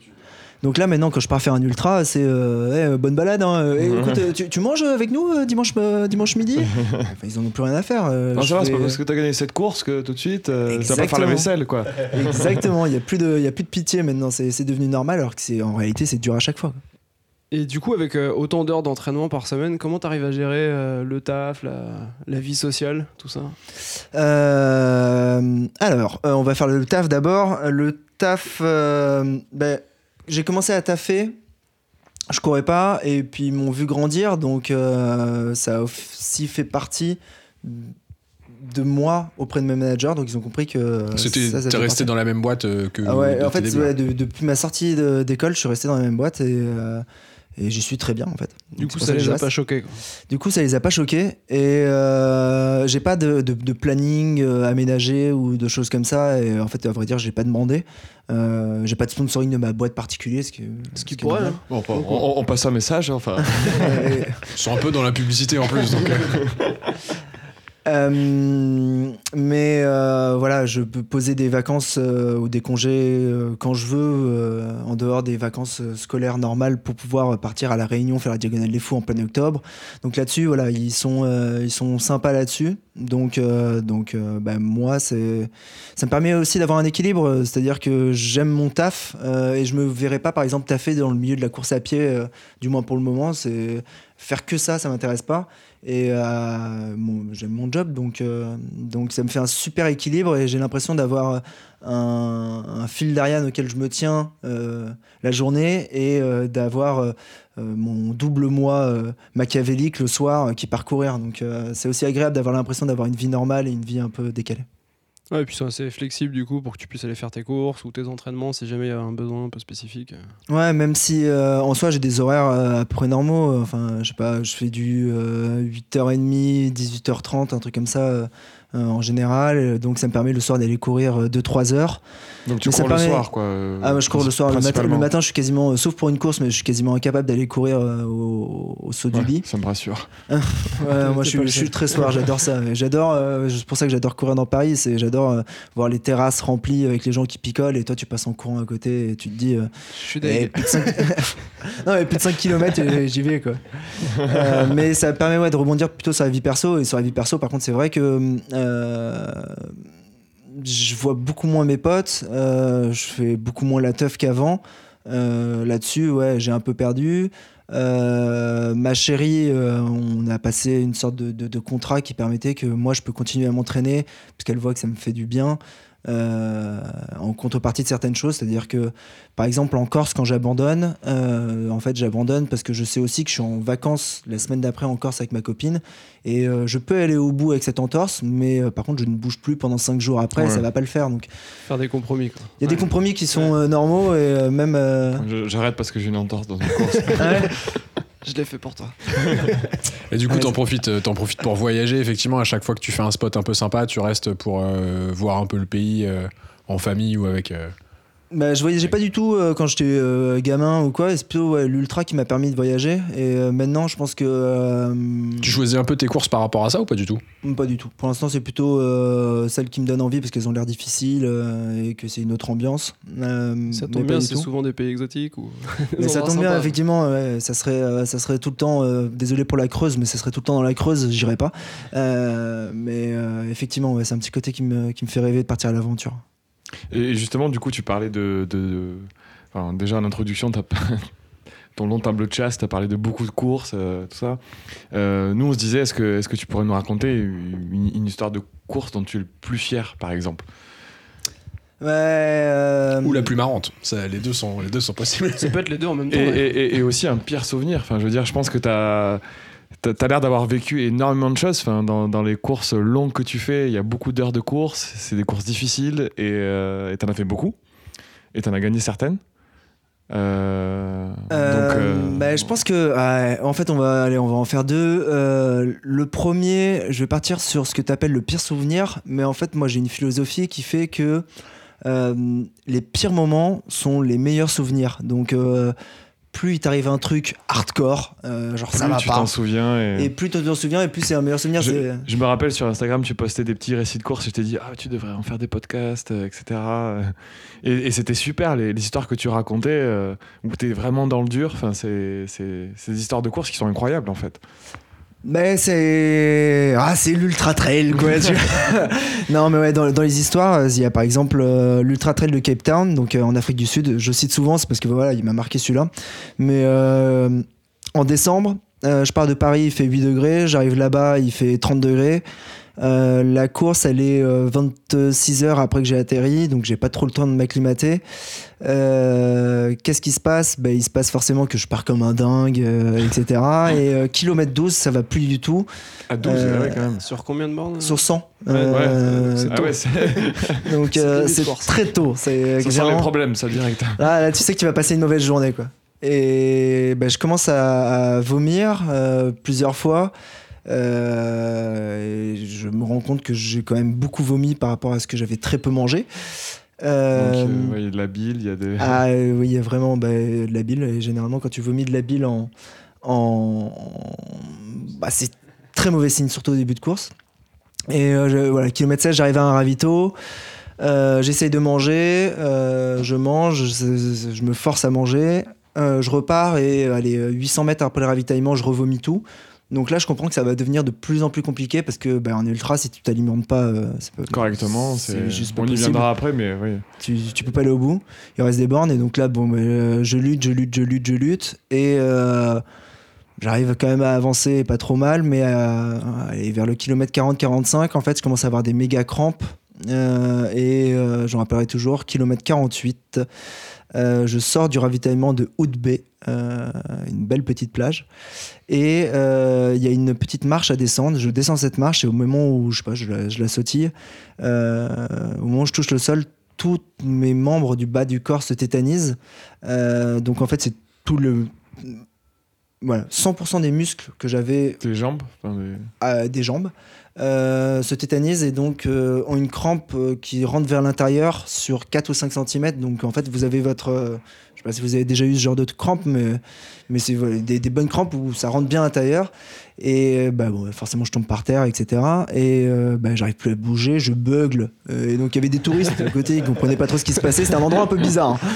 donc là maintenant quand je pars faire un ultra c'est euh, bonne balade hein. [laughs] Écoute, tu, tu manges avec nous euh, dimanche euh, dimanche midi? [laughs] Enfin, ils en ont plus rien à faire Non, c'est fais- pas parce que t'as gagné cette course que tout de suite, tu vas pas faire la vaisselle, quoi. Exactement, il n'y a, plus de- y a plus de pitié maintenant, c'est devenu normal alors que en réalité c'est dur à chaque fois. quoi. Et du coup, avec euh, autant d'heures d'entraînement par semaine, comment t'arrives à gérer euh, le taf, la, la vie sociale, tout ça? Euh, alors, euh, on va faire le taf d'abord. Le taf, euh, ben, j'ai commencé à taffer, je courais pas et puis ils m'ont vu grandir donc euh, ça a aussi fait partie de moi auprès de mes managers donc ils ont compris que C'était, ça, ça t'es resté partie. dans la même boîte que. Ah ouais, en fait, ouais, de- depuis ma sortie d'école, je suis resté dans la même boîte et, euh, et j'y suis très bien en fait. Du Donc, coup, ça les a pas choqués. quoi. Du coup, ça les a pas choqués et euh, j'ai pas de, de- de planning euh, aménagé ou de choses comme ça. Et en fait, à vrai dire, j'ai pas demandé. Euh, j'ai pas de sponsoring de ma boîte particulier, ce qui, Ce qui pourrait. hein. Bon, on, on- on passe un message, hein, enfin. [laughs] Et- Ils sont un peu dans la publicité en plus. donc, [laughs] euh, mais euh, voilà, je peux poser des vacances euh, ou des congés euh, quand je veux, euh, en dehors des vacances scolaires normales, pour pouvoir partir à la Réunion faire la diagonale des fous en plein octobre. Donc là-dessus, voilà, ils sont, ils sont sympas là-dessus. Donc, donc bah, moi, c'est, ça me permet aussi d'avoir un équilibre. C'est-à-dire que j'aime mon taf et je me verrais pas, par exemple, taffer dans le milieu de la course à pied, du moins pour le moment. C'est faire que ça, ça m'intéresse pas. Et euh, j'aime mon job, donc, euh, donc ça me fait un super équilibre et j'ai l'impression d'avoir un, fil d'Ariane auquel je me tiens euh, la journée et d'avoir mon double moi machiavélique le soir qui part courir. Donc c'est aussi agréable d'avoir l'impression d'avoir une vie normale et une vie un peu décalée. Ouais, et puis c'est assez flexible du coup pour que tu puisses aller faire tes courses ou tes entraînements si jamais il y a un besoin un peu spécifique. Ouais, même si euh, en soi j'ai des horaires euh, à peu près normaux. euh, Enfin, je sais pas, je fais du euh, 8h30, 18h30, un truc comme ça euh, euh, en général. Euh, Donc ça me permet le soir d'aller courir 2-3 heures. Donc tu Mais ça cours le permet- soir, quoi. euh, Ah, moi je cours le soir. Le matin, le principalement. matin, je suis quasiment, euh, sauf pour une course, mais je suis quasiment incapable d'aller courir euh, au, au saut du lit. ça me rassure. [laughs] Ouais, moi je suis, je très soir, j'adore ça. J'adore, euh, c'est pour ça que j'adore courir dans Paris. C'est j'adore euh, voir les terrasses remplies avec les gens qui picolent et toi tu passes en courant à côté et tu te dis. euh, Je suis eh, deg. plus de 5... [laughs] non, mais plus de 5 km j'y vais quoi. Euh, mais ça permet ouais, de rebondir plutôt sur la vie perso. Et sur la vie perso, par contre, c'est vrai que euh, je vois beaucoup moins mes potes. euh, je fais beaucoup moins la teuf qu'avant. Euh, Là-dessus, j'ai un peu perdu. Euh, ma chérie, euh, on a passé une sorte de, de- contrat qui permettait que moi je peux continuer à m'entraîner parce qu'elle voit que ça me fait du bien. Euh, en contrepartie de certaines choses, c'est-à-dire que par exemple en Corse quand j'abandonne, euh, en fait j'abandonne parce que je sais aussi que je suis en vacances la semaine d'après en Corse avec ma copine et euh, je peux aller au bout avec cette entorse, mais euh, par contre je ne bouge plus pendant 5 jours après, Ouais. ça va pas le faire. Donc Faire des compromis quoi. il y a des compromis qui sont euh, normaux et euh, même euh, Je- J'arrête parce que j'ai une entorse dans une [laughs] course. Je l'ai fait pour toi. [laughs] Et du coup, t'en profites, euh, t'en profites pour voyager. Effectivement, à chaque fois que tu fais un spot un peu sympa, tu restes pour euh, voir un peu le pays euh, en famille ou avec. euh, Bah, je voyageais pas du tout euh, quand j'étais euh, gamin ou quoi. C'est plutôt ouais, l'ultra qui m'a permis de voyager. Et euh, maintenant, je pense que. euh, Tu choisis un peu tes courses par rapport à ça ou pas du tout? Pas du tout. Pour l'instant, c'est plutôt euh, celles qui me donnent envie parce qu'elles ont l'air difficiles euh, et que c'est une autre ambiance. Euh, Ça tombe bien, c'est souvent des pays exotiques ou. [laughs] Mais ça tombe bien, effectivement. ouais, ça, serait, euh, ça serait tout le temps. euh, désolé pour la Creuse, mais ça serait tout le temps dans la Creuse, j'irais pas. Euh, mais euh, effectivement, ouais, c'est un petit côté qui me, qui me fait rêver de partir à l'aventure. Et justement, du coup, tu parlais de. de- de- enfin, déjà, en introduction, [laughs] ton long tableau de chasse, tu as parlé de beaucoup de courses, euh, tout ça. Euh, nous, on se disait, est-ce que, est que tu pourrais nous raconter une, une histoire de course dont tu es le plus fier, par exemple? Ouais. euh, Ou la plus marrante Ça, les, deux sont, les deux sont possibles. Ça peut être les deux en même et, temps. ouais. et- et- et aussi un pire souvenir. Enfin, je veux dire, je pense que tu as. T'as l'air d'avoir vécu énormément de choses enfin, dans, dans les courses longues que tu fais. Il y a beaucoup d'heures de course, c'est des courses difficiles et euh, t'en as fait beaucoup. Et t'en as gagné certaines. Euh, Euh, donc, euh, bah, je pense que en fait on va aller on va en faire deux. Euh, le premier, je vais partir sur ce que tu appelles le pire souvenir, mais en fait moi j'ai une philosophie qui fait que euh, les pires moments sont les meilleurs souvenirs. Donc euh, plus il t'arrive un truc hardcore, euh, genre ça va tu pas. t'en souviens. Et... Et plus tu t'en souviens, et plus c'est un meilleur souvenir. je, me rappelle sur Instagram, tu postais des petits récits de courses et je t'ai dit, ah, tu devrais en faire des podcasts, euh, etc. Et, et c'était super, les, les histoires que tu racontais, euh, où tu es vraiment dans le dur. Enfin, c'est c'est- des histoires de courses qui sont incroyables, en fait. Mais c'est ah c'est l'ultra trail quoi. [laughs] non mais ouais dans, dans les histoires euh, il y a par exemple euh, l'ultra trail de Cape Town donc euh, en Afrique du Sud. Je cite souvent c'est parce que voilà il m'a marqué celui-là. Mais euh, en décembre je pars de Paris il fait 8 degrés j'arrive là-bas il fait 30 degrés. Euh, la course, elle est euh, 26 heures après que j'ai atterri, donc j'ai pas trop le temps de m'acclimater. Euh, Qu'est-ce qui se passe? Ben, Il se passe forcément que je pars comme un dingue, euh, etc. [laughs] Et euh, kilomètre 12, ça va plus du tout. À 12, Euh, ouais, quand même. Sur combien de bornes? Sur 100. Ouais, Euh, c'est Ah ouais, c'est [laughs] donc C'est euh, très tôt. C'est ça sent les problèmes, ça, direct. Là, [laughs] là, tu sais que tu vas passer une mauvaise journée, quoi. Et ben, je commence à, à vomir euh, plusieurs fois. Euh, je me rends compte que j'ai quand même beaucoup vomi par rapport à ce que j'avais très peu mangé. Euh, Donc, euh, ouais, il y a de la bile, il y a des. ah euh, oui, il y a vraiment bah, de la bile. Et généralement, quand tu vomis de la bile en, en, bah, c'est très mauvais signe, surtout au début de course. Et je, voilà, kilomètre 16, j'arrive à un ravito. Euh, J'essaye de manger, euh, je mange, je, je me force à manger. Euh, je repars et allez, 800 mètres après le ravitaillement, je revomis tout. Donc là, je comprends que ça va devenir de plus en plus compliqué parce que ben, en ultra, si tu t'alimentes pas, euh, pas- Correctement, c'est juste pas on y possible. viendra après, mais oui. tu, tu peux pas aller au bout. Il reste des bornes et donc là, bon, ben, euh, je lutte, je lutte, je lutte, je lutte et euh, j'arrive quand même à avancer pas trop mal, mais aller vers le kilomètre 40-45, en fait, je commence à avoir des méga crampes euh, et euh, j'en rappellerai toujours, kilomètre 48. euh, je sors du ravitaillement de Bay, euh, une belle petite plage, et euh, il y a une petite marche à descendre. Je descends cette marche et au moment où je sais pas, je la, je la sautille, euh, au moment où je touche le sol, tous mes membres du bas du corps se tétanisent. Euh, donc en fait, c'est tout le voilà, 100% des muscles que j'avais Tes jambes enfin, des- des jambes euh, se tétanisent et donc euh, ont une crampe euh, qui rentre vers l'intérieur sur 4 ou 5 cm. Donc en fait, vous avez votre. je sais pas si vous avez déjà eu ce genre de crampe, mais, mais c'est des, bonnes crampes où ça rentre bien à l'intérieur. Et bah, bon, forcément, je tombe par terre, etc. Et bah, j'arrive plus à bouger, je bugle. Et donc il y avait des touristes à côté, ils comprenaient pas trop ce qui se passait. C'était un endroit un peu bizarre. hein.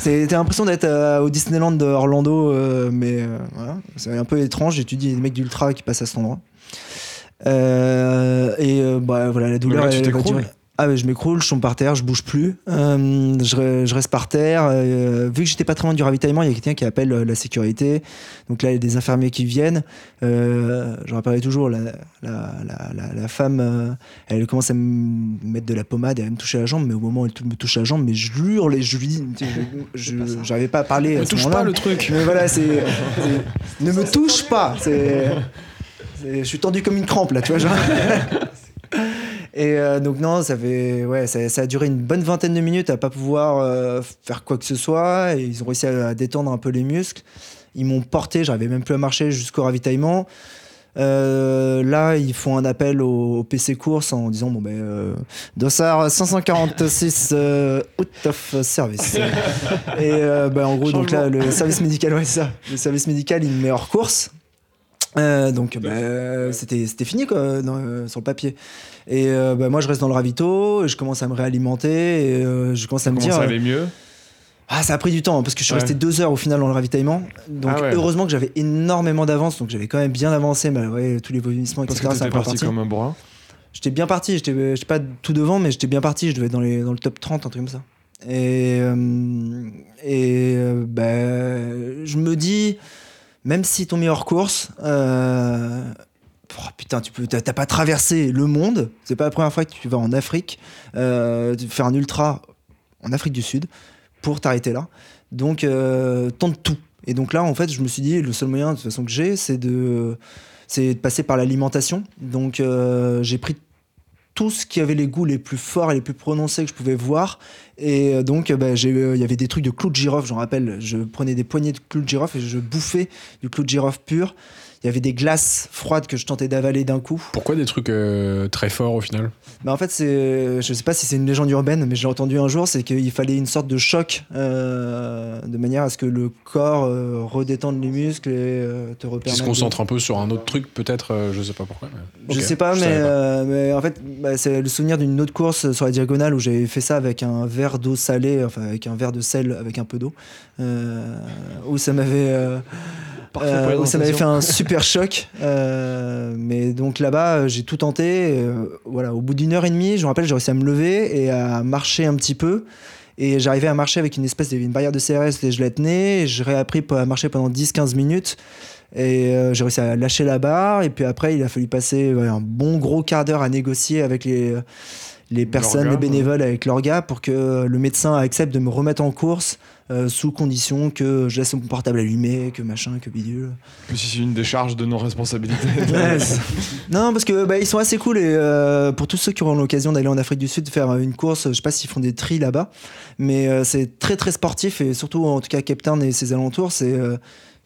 C'était l'impression d'être au Disneyland de Orlando, mais voilà, c'est un peu étrange. Et tu dis, il y a des mecs d'ultra qui passent à cet endroit. Euh, et euh, bah, voilà, la douleur. là, tu elle. Ah ouais, je m'écroule, je tombe par terre, je bouge plus. Euh, je, re- je reste par terre. euh, vu que j'étais pas très loin du ravitaillement, il y a quelqu'un qui appelle la sécurité. Donc là, il y a des infirmiers qui viennent. Euh, je rappellerai toujours, la, la, la, la, la femme, euh, elle commence à me mettre de la pommade et à me toucher la jambe. Mais au moment où elle me touche la jambe, mais je hurle et je lui j'arrivais pas à parler. Ne touche pas le truc. Mais voilà, c'est. c'est- Ne me touche pas c'est- Je suis tendu comme une crampe là, tu vois. genre. [laughs] Et euh, donc, non, ça, fait, ouais, ça, ça a duré une bonne vingtaine de minutes à pas pouvoir euh, faire quoi que ce soit. Et ils ont réussi à, à détendre un peu les muscles. Ils m'ont porté, j'arrivais même plus à marcher jusqu'au ravitaillement. Euh, là, ils font un appel au, au PC course en disant bon ben euh, Dossard 546 euh, out of service. [laughs] Et ben, en gros, donc là, le service médical, ouais, c'est ça. Le service médical, il me met hors course. Euh, donc bah, c'était c'était fini quoi dans- euh, sur le papier et euh, bah, moi je reste dans le ravito et je commence à me réalimenter et euh, je commence à me Comment dire ça allait mieux ah ça a pris du temps parce que je suis Ouais. resté deux heures au final dans le ravitaillement donc Ah ouais. heureusement que j'avais énormément d'avance donc j'avais quand même bien avancé mais ouais, tous les vomissements Parce etc que ça a t'étais pas parti comme un bourrin. J'étais bien parti, j'étais j'étais pas tout devant, mais j'étais bien parti, je devais être dans, les, dans le top 30, un truc comme ça. Et, euh, et euh, bah, je me dis, même si ton meilleur course, euh, oh, putain, tu peux, pas traversé le monde, c'est pas la première fois que tu vas en Afrique, euh, faire un ultra en Afrique du Sud pour t'arrêter là. Donc, euh, tente tout. Et donc là, en fait, je me suis dit, le seul moyen de toute façon que j'ai, c'est de, c'est de passer par l'alimentation. Donc, euh, j'ai pris tout ce qui avait les goûts les plus forts et les plus prononcés que je pouvais voir. Et euh, donc, euh, bah, euh, il y avait des trucs de clou de girofle, j'en rappelle. Je prenais des poignées de clou de girofle et je bouffais du clou de girofle pur. Il y avait des glaces froides que je tentais d'avaler d'un coup. Pourquoi des trucs euh, très forts au final? Bah en fait, c'est, je sais pas si c'est une légende urbaine, mais j'ai entendu un jour, c'est qu'il fallait une sorte de choc euh, de manière à ce que le corps euh, redétende les muscles et euh, te Qui repermette. se concentre un peu sur un autre truc, peut-être, euh, je sais pas pourquoi. mais- Je Ok, sais pas, mais, savais pas. euh, mais en fait, bah, c'est le souvenir d'une autre course sur la diagonale où j'avais fait ça avec un verre d'eau salée, enfin avec un verre de sel avec un peu d'eau, euh, où ça m'avait. Euh, où ça m'avait fait un [laughs] super choc. euh, mais donc là-bas, euh, j'ai tout tenté. euh, voilà, au bout d'une heure et demie, je me rappelle, j'ai réussi à me lever et à marcher un petit peu. Et j'arrivais à marcher avec une espèce de une barrière de CRS et je la tenais. Et je réappris à marcher pendant 10-15 minutes. Et euh, j'ai réussi à lâcher la barre. Et puis après, il a fallu passer ouais, un bon gros quart d'heure à négocier avec les, les personnes, les bénévoles, avec l'orga pour que le médecin accepte de me remettre en course euh, sous condition que je laisse mon portable allumé, que machin, que bidule. Que si c'est une décharge de non-responsabilité. [laughs] Non, parce que bah, ils sont assez cool et euh, pour tous ceux qui auront l'occasion d'aller en Afrique du Sud faire une course, je sais pas s'ils font des tris là-bas, mais euh, c'est très très sportif et surtout en tout cas Cape Town et ses alentours, c'est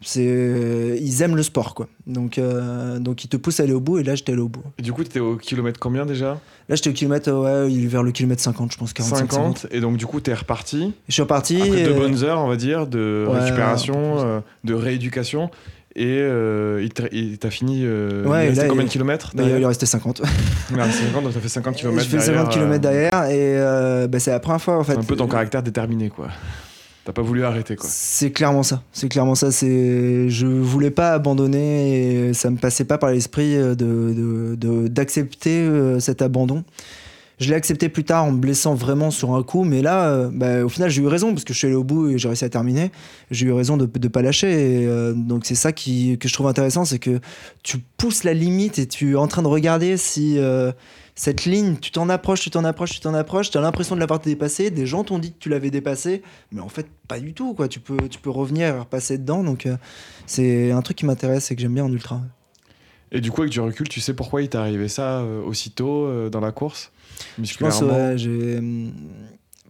c'est euh, ils aiment le sport quoi. Donc euh, donc ils te poussent à aller au bout et là j'étais allé au bout. Et du coup, t'étais au kilomètre combien déjà? Là j'étais au kilomètre ouais, il est vers le kilomètre 50 je pense 45 50. 50. Et donc, du coup, t'es reparti. Je suis reparti Après deux euh, bonnes heures, on va dire, de ouais, récupération, euh, de rééducation. Et euh, il t'a- il fini. Euh, Ouais, il et restait là, combien il- de kilomètres il en restait 50. Ouais, 50, donc t'as fait 50 km je fais 50 km derrière et euh, bah, c'est la première fois en fait. Un peu ton caractère déterminé, quoi. T'as pas voulu arrêter quoi. C'est clairement ça. C'est clairement ça. C'est, je voulais pas abandonner et ça me passait pas par l'esprit de, de- d'accepter euh, cet abandon. Je l'ai accepté plus tard en me blessant vraiment sur un coup, mais là, euh, bah, au final, j'ai eu raison parce que je suis allé au bout et j'ai réussi à terminer. J'ai eu raison de ne pas lâcher. Euh, donc, c'est ça qui, que je trouve intéressant c'est que tu pousses la limite et tu es en train de regarder si euh, cette ligne, tu t'en approches, tu t'en approches, tu t'en approches, tu as l'impression de l'avoir dépassé. Des gens t'ont dit que tu l'avais dépassé, mais en fait, pas du tout. Quoi. Tu, peux, tu peux revenir et repasser dedans. Donc, euh, c'est un truc qui m'intéresse et que j'aime bien en ultra. Et du coup, avec du recul, tu sais pourquoi il t'est arrivé ça euh, aussitôt euh, dans la course? Je pense Musculairement? ouais, j'ai hum,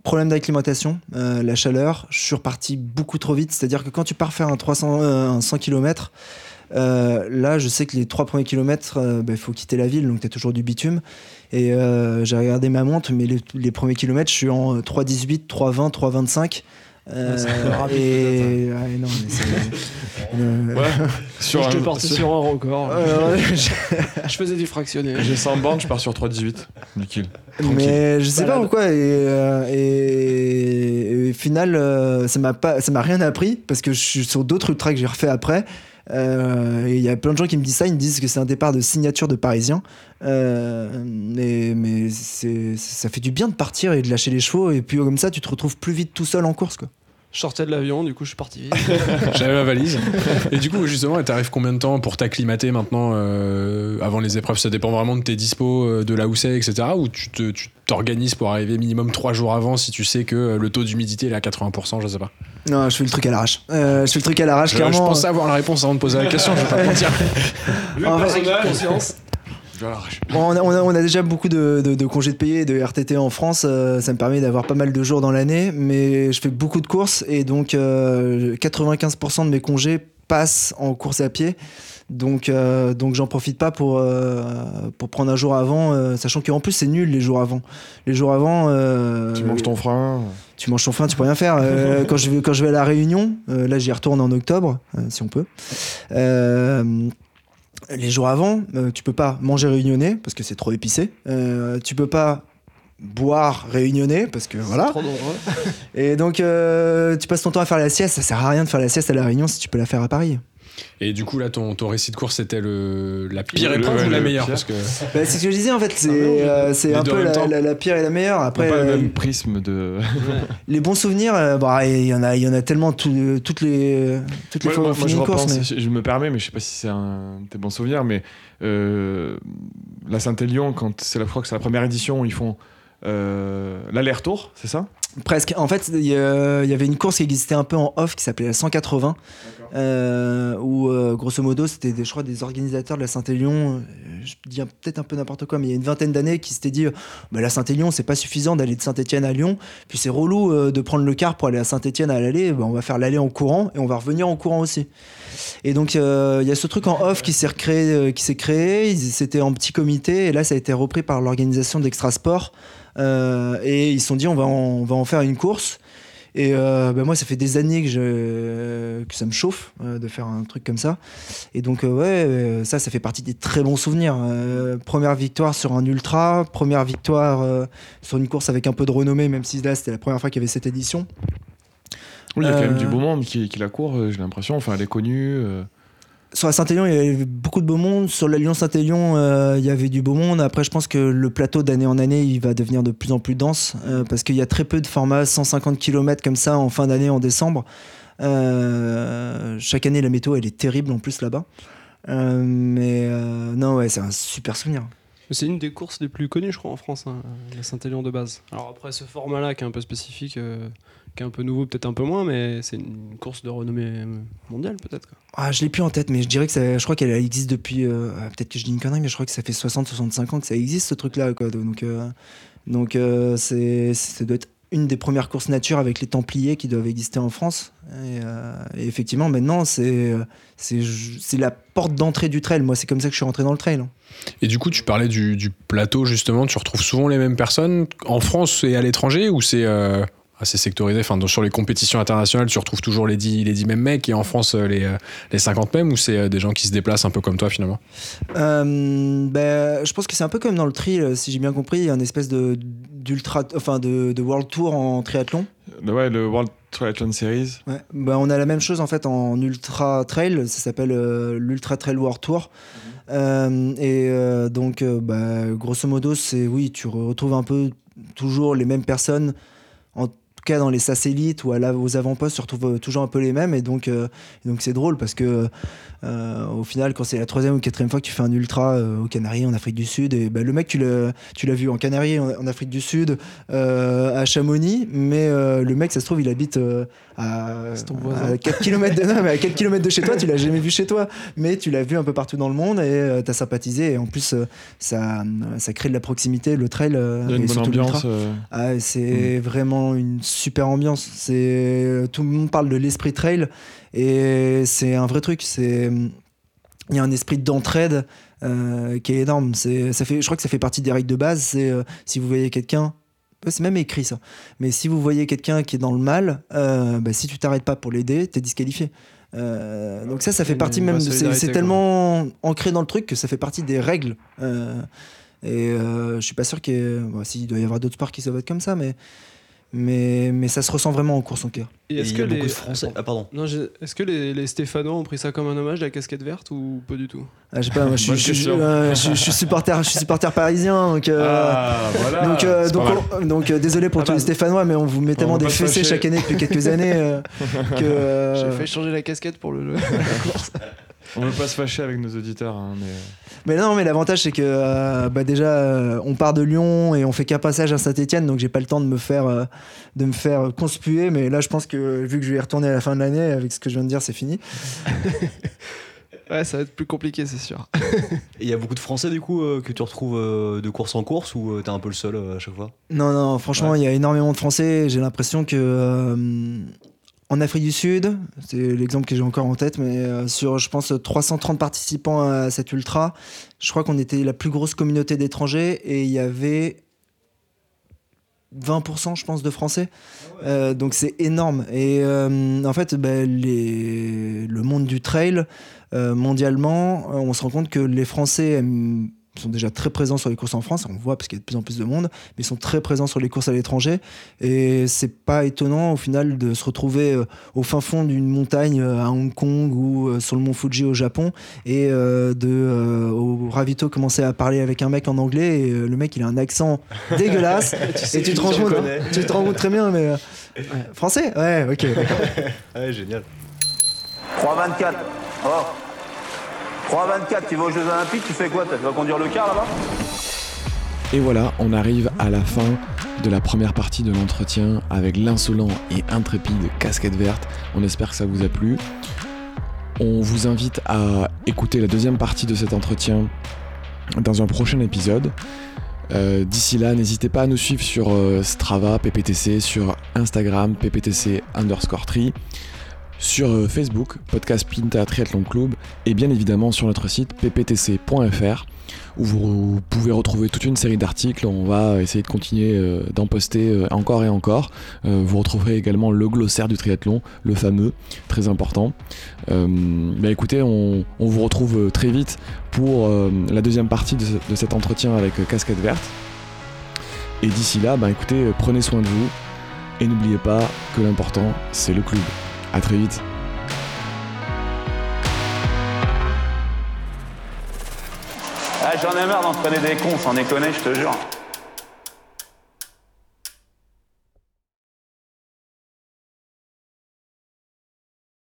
problème d'acclimatation, euh, la chaleur. Je suis reparti beaucoup trop vite. C'est-à-dire que quand tu pars faire un 300, euh, un 100 km, là, je sais que les trois premiers kilomètres, euh, bah, il faut quitter la ville, donc tu as toujours du bitume. Et euh, j'ai regardé ma montre, mais les, les premiers kilomètres, je suis en 3,18, 3,20, 3,25. Euh, et ouais, non, mais c'est- [laughs] euh, Ouais. Sur je te un- partais sur- sur un record. euh, [laughs] je- je faisais du fractionné. J'ai 100 bornes, je pars sur 3,18. Nickel. Mais je sais pas pourquoi. Et, euh, et, et au final, euh, ça m'a pas, ça m'a rien appris parce que je suis sur d'autres ultras que j'ai refait après. Euh, il y a plein de gens qui me disent ça. Ils me disent que c'est un départ de signature de Parisien. Euh, mais ça fait du bien de partir et de lâcher les chevaux. Et puis comme ça, tu te retrouves plus vite tout seul en course. Quoi. Je sortais de l'avion, du coup, je suis parti vite. [laughs] J'avais ma valise. Et du coup, justement, t'arrives combien de temps pour t'acclimater maintenant euh, avant les épreuves? Ça dépend vraiment de tes dispos, euh, de là où c'est, etc. Ou tu t'organises pour arriver minimum trois jours avant si tu sais que euh, le taux d'humidité est à 80%, je sais pas. Non, je fais le truc à l'arrache. Euh, je fais le truc à l'arrache, Je, clairement. je pensais avoir la réponse avant de poser la question, je vais pas te mentir. [laughs] En fait, conscience. Bon, on, a, on a- on a déjà beaucoup de, de- de congés de payés et de RTT en France. euh, ça me permet d'avoir pas mal de jours dans l'année, mais je fais beaucoup de courses et donc euh, 95% de mes congés passent en course à pied. Donc, euh, donc j'en profite pas pour, euh, pour prendre un jour avant, euh, sachant qu'en plus c'est nul les jours avant. Les jours avant, euh, Tu manges ton frein. tu manges ton frein, tu peux rien faire. Euh, [laughs] quand, je vais, quand je vais à la Réunion, euh, là j'y retourne en octobre, euh, si on peut. Les jours avant, euh, tu peux pas manger réunionnais parce que c'est trop épicé. Euh, tu peux pas boire réunionnais parce que voilà. Trop nombreux. Et donc euh, tu passes ton temps à faire la sieste. Ça sert à rien de faire la sieste à la Réunion si tu peux la faire à Paris. Et du coup, là, ton, ton récit de course, c'était le, la pire Le- épreuve ou la le meilleure? Parce que [laughs] Bah, c'est ce que je disais en fait. C'est euh, un peu la, temps. la- la pire et la meilleure. Après, pas le euh, même prisme de. [laughs] les bons souvenirs, euh, bah, il y en a, il y en a tellement tout- toutes les toutes les fois moi, moi, je une course. repense, mais- je, je me permets, mais je sais pas si c'est un tes bons souvenirs, mais euh, la Saint-Élion, quand c'est la fois que c'est la première édition, ils font euh, l'aller-retour, c'est ça? Presque. En fait, il y, a- il y avait une course qui existait un peu en off qui s'appelait la 180, euh, où euh, grosso modo, c'était, des- je crois, des organisateurs de la Saint-Élion. euh, Je dis peut-être un peu n'importe quoi, mais il y a une vingtaine d'années qui s'étaient dit euh, bah, la Saint-Élion, c'est pas suffisant d'aller de Saint-Etienne à Lyon, puis c'est relou de prendre le car pour aller à Saint-Etienne à l'aller. bah, on va faire l'aller en courant et on va revenir en courant aussi. Et donc, il y a ce truc en off qui s'est recréé, qui s'est créé. C'était en petit comité, et là, ça a été repris par l'organisation d'Extra Sport. Euh, et ils se sont dit, on va en faire une course. Et euh, bah, moi, ça fait des années que, je, que ça me chauffe euh, de faire un truc comme ça. Et donc, euh, ouais, euh, ça, ça fait partie des très bons souvenirs. Première victoire sur un ultra, première victoire sur une course avec un peu de renommée, même si là, c'était la première fois qu'il y avait cette édition. Oui, il y a quand même du beau monde qui, qui la court, j'ai l'impression. Enfin, elle est connue. Sur la Saint-Élion, il y avait beaucoup de beau monde. Sur la Lyon-Saint-Élion, euh, il y avait du beau monde. Après, je pense que le plateau d'année en année, il va devenir de plus en plus dense euh, parce qu'il y a très peu de formats 150 km comme ça en fin d'année, en décembre. Euh, chaque année, la météo, elle est terrible en plus là-bas. Mais non, ouais, c'est un super souvenir. C'est une des courses les plus connues, je crois, en France, hein, la Saint-Élion de base. Alors après, ce format-là, qui est un peu spécifique, euh, qui est un peu nouveau, peut-être un peu moins, mais c'est une course de renommée mondiale, peut-être. Ah, je l'ai plus en tête, mais je dirais que ça, je crois qu'elle existe depuis. euh, ah, Peut-être que je dis une connerie, mais je crois que ça fait 60-65 ans que ça existe ce truc-là. Quoi. Donc, euh, donc c'est, ça doit être une des premières courses nature avec les Templiers qui doivent exister en France. Et, euh, effectivement, maintenant, c'est, euh, c'est, la porte d'entrée du trail. Moi, c'est comme ça que je suis rentré dans le trail. hein. Et du coup, tu parlais du, du plateau, justement. Tu retrouves souvent les mêmes personnes en France et à l'étranger ou c'est euh, assez sectorisé enfin, Sur les compétitions internationales, tu retrouves toujours les 10, les 10 mêmes mecs et en France, euh, les, euh, les 50 mêmes ou c'est euh, des gens qui se déplacent un peu comme toi finalement? Euh, ben, je pense que c'est un peu comme dans le tri, si j'ai bien compris, il y a une espèce de, d'ultra, enfin de, de world tour en triathlon. Ouais, le World Triathlon Series. Ouais. Bah, on a la même chose en fait en ultra trail, ça s'appelle euh, l'Ultra Trail World Tour. Euh, et euh, donc, euh, bah, grosso modo, c'est oui, tu retrouves un peu toujours les mêmes personnes. En cas, dans les satellites ou à la- aux avant-postes, tu retrouves toujours un peu les mêmes. Et donc, euh, donc c'est drôle parce que euh, au final, quand c'est la troisième ou quatrième fois que tu fais un ultra euh, aux Canaries, en Afrique du Sud, et bah, le mec, tu l'as, tu l'as vu en Canaries, en, en Afrique du Sud, euh, à Chamonix, mais euh, le mec, ça se trouve, il habite euh, à, à 4 km de, non, mais à 4 km de chez toi, tu l'as jamais vu chez toi, mais tu l'as vu un peu partout dans le monde et tu as sympathisé. Et en plus, euh, ça, ça crée de la proximité, le trail. euh, Il y a une et surtout l'ultra. euh, Ah, c'est vraiment une super ambiance. C'est tout le monde parle de l'esprit trail et c'est un vrai truc. C'est il y a un esprit d'entraide euh, qui est énorme. C'est ça fait, je crois que ça fait partie des règles de base. C'est euh, si vous voyez quelqu'un. C'est même écrit ça. Mais si vous voyez quelqu'un qui est dans le mal, euh, bah, si tu t'arrêtes pas pour l'aider, t'es disqualifié. Euh, donc ça, ça fait partie même. de- C'est quoi. tellement ancré dans le truc que ça fait partie des règles. Euh, et je suis pas sûr qu'il y ait- bon, s'il doit y avoir d'autres sports qui doivent être comme ça, mais mais mais ça se ressent vraiment en course en cœur. Et est-ce il y que a beaucoup les de Français. Ah, pardon. Non, est-ce que les, les Stéphanois ont pris ça comme un hommage, la casquette verte, ou pas du tout Ah, je sais pas, moi, je, suis- je, euh, je, suis- je suis supporter, je suis supporter parisien, donc. euh, Ah, voilà. Donc, euh, donc, on- donc, euh, désolé pour Ah tous bah, les Stéphanois, mais on vous met tellement des fessées chaque année depuis quelques années euh, [laughs] que. euh, J'ai fait changer la casquette pour le jeu. [laughs] [laughs] On veut pas se fâcher avec nos auditeurs, hein, mais Mais non, mais l'avantage c'est que euh, bah déjà euh, on part de Lyon et on fait qu'un passage à Saint-Etienne, donc j'ai pas le temps de me faire euh, de me faire conspuer. Mais là, je pense que vu que je vais y retourner à la fin de l'année, avec ce que je viens de dire, c'est fini. [laughs] ouais, ça va être plus compliqué, c'est sûr. Et il y a beaucoup de Français du coup euh, que tu retrouves euh, de course en course ou euh, t'es un peu le seul euh, à chaque fois? Non, non, franchement, il y a énormément de Français. J'ai l'impression que euh, en Afrique du Sud, c'est l'exemple que j'ai encore en tête, mais euh, sur, je pense, 330 participants à cet ultra, je crois qu'on était la plus grosse communauté d'étrangers et il y avait 20%, je pense, de Français. Euh, donc c'est énorme. Et euh, en fait, bah, les... le monde du trail, euh, mondialement, on se rend compte que les Français aiment- sont déjà très présents sur les courses en France, on le voit parce qu'il y a de plus en plus de monde, mais ils sont très présents sur les courses à l'étranger. Et c'est pas étonnant au final de se retrouver euh, au fin fond d'une montagne euh, à Hong Kong ou euh, sur le mont Fuji au Japon et euh, de euh, au ravito commencer à parler avec un mec en anglais et euh, le mec il a un accent [laughs] dégueulasse et tu te rends compte, tu te rends compte très bien mais euh, ouais. français? Ouais ok d'accord. [laughs] Ouais, génial. 3,24. Oh. 3,24, tu vas aux Jeux Olympiques, tu fais quoi Tu vas conduire le car là-bas? Et voilà, on arrive à la fin de la première partie de l'entretien avec l'insolent et intrépide casquette verte. On espère que ça vous a plu. On vous invite à écouter la deuxième partie de cet entretien dans un prochain épisode. Euh, D'ici là, n'hésitez pas à nous suivre sur euh, Strava, PPTC, sur Instagram, PPTC underscore tri, sur euh, Facebook, Podcast Pinta Triathlon Club, et bien évidemment sur notre site pptc.fr où vous pouvez retrouver toute une série d'articles. On va essayer de continuer euh, d'en poster euh, encore et encore. Vous retrouverez également le glossaire du triathlon, le fameux, très important. Bah écoutez, on, vous retrouve très vite pour la deuxième partie de, ce- de cet entretien avec Casquette Verte. Et d'ici là, bah écoutez, prenez soin de vous et n'oubliez pas que l'important, c'est le club. À très vite. ah, J'en ai marre d'entraîner des cons, sans déconner, je te jure.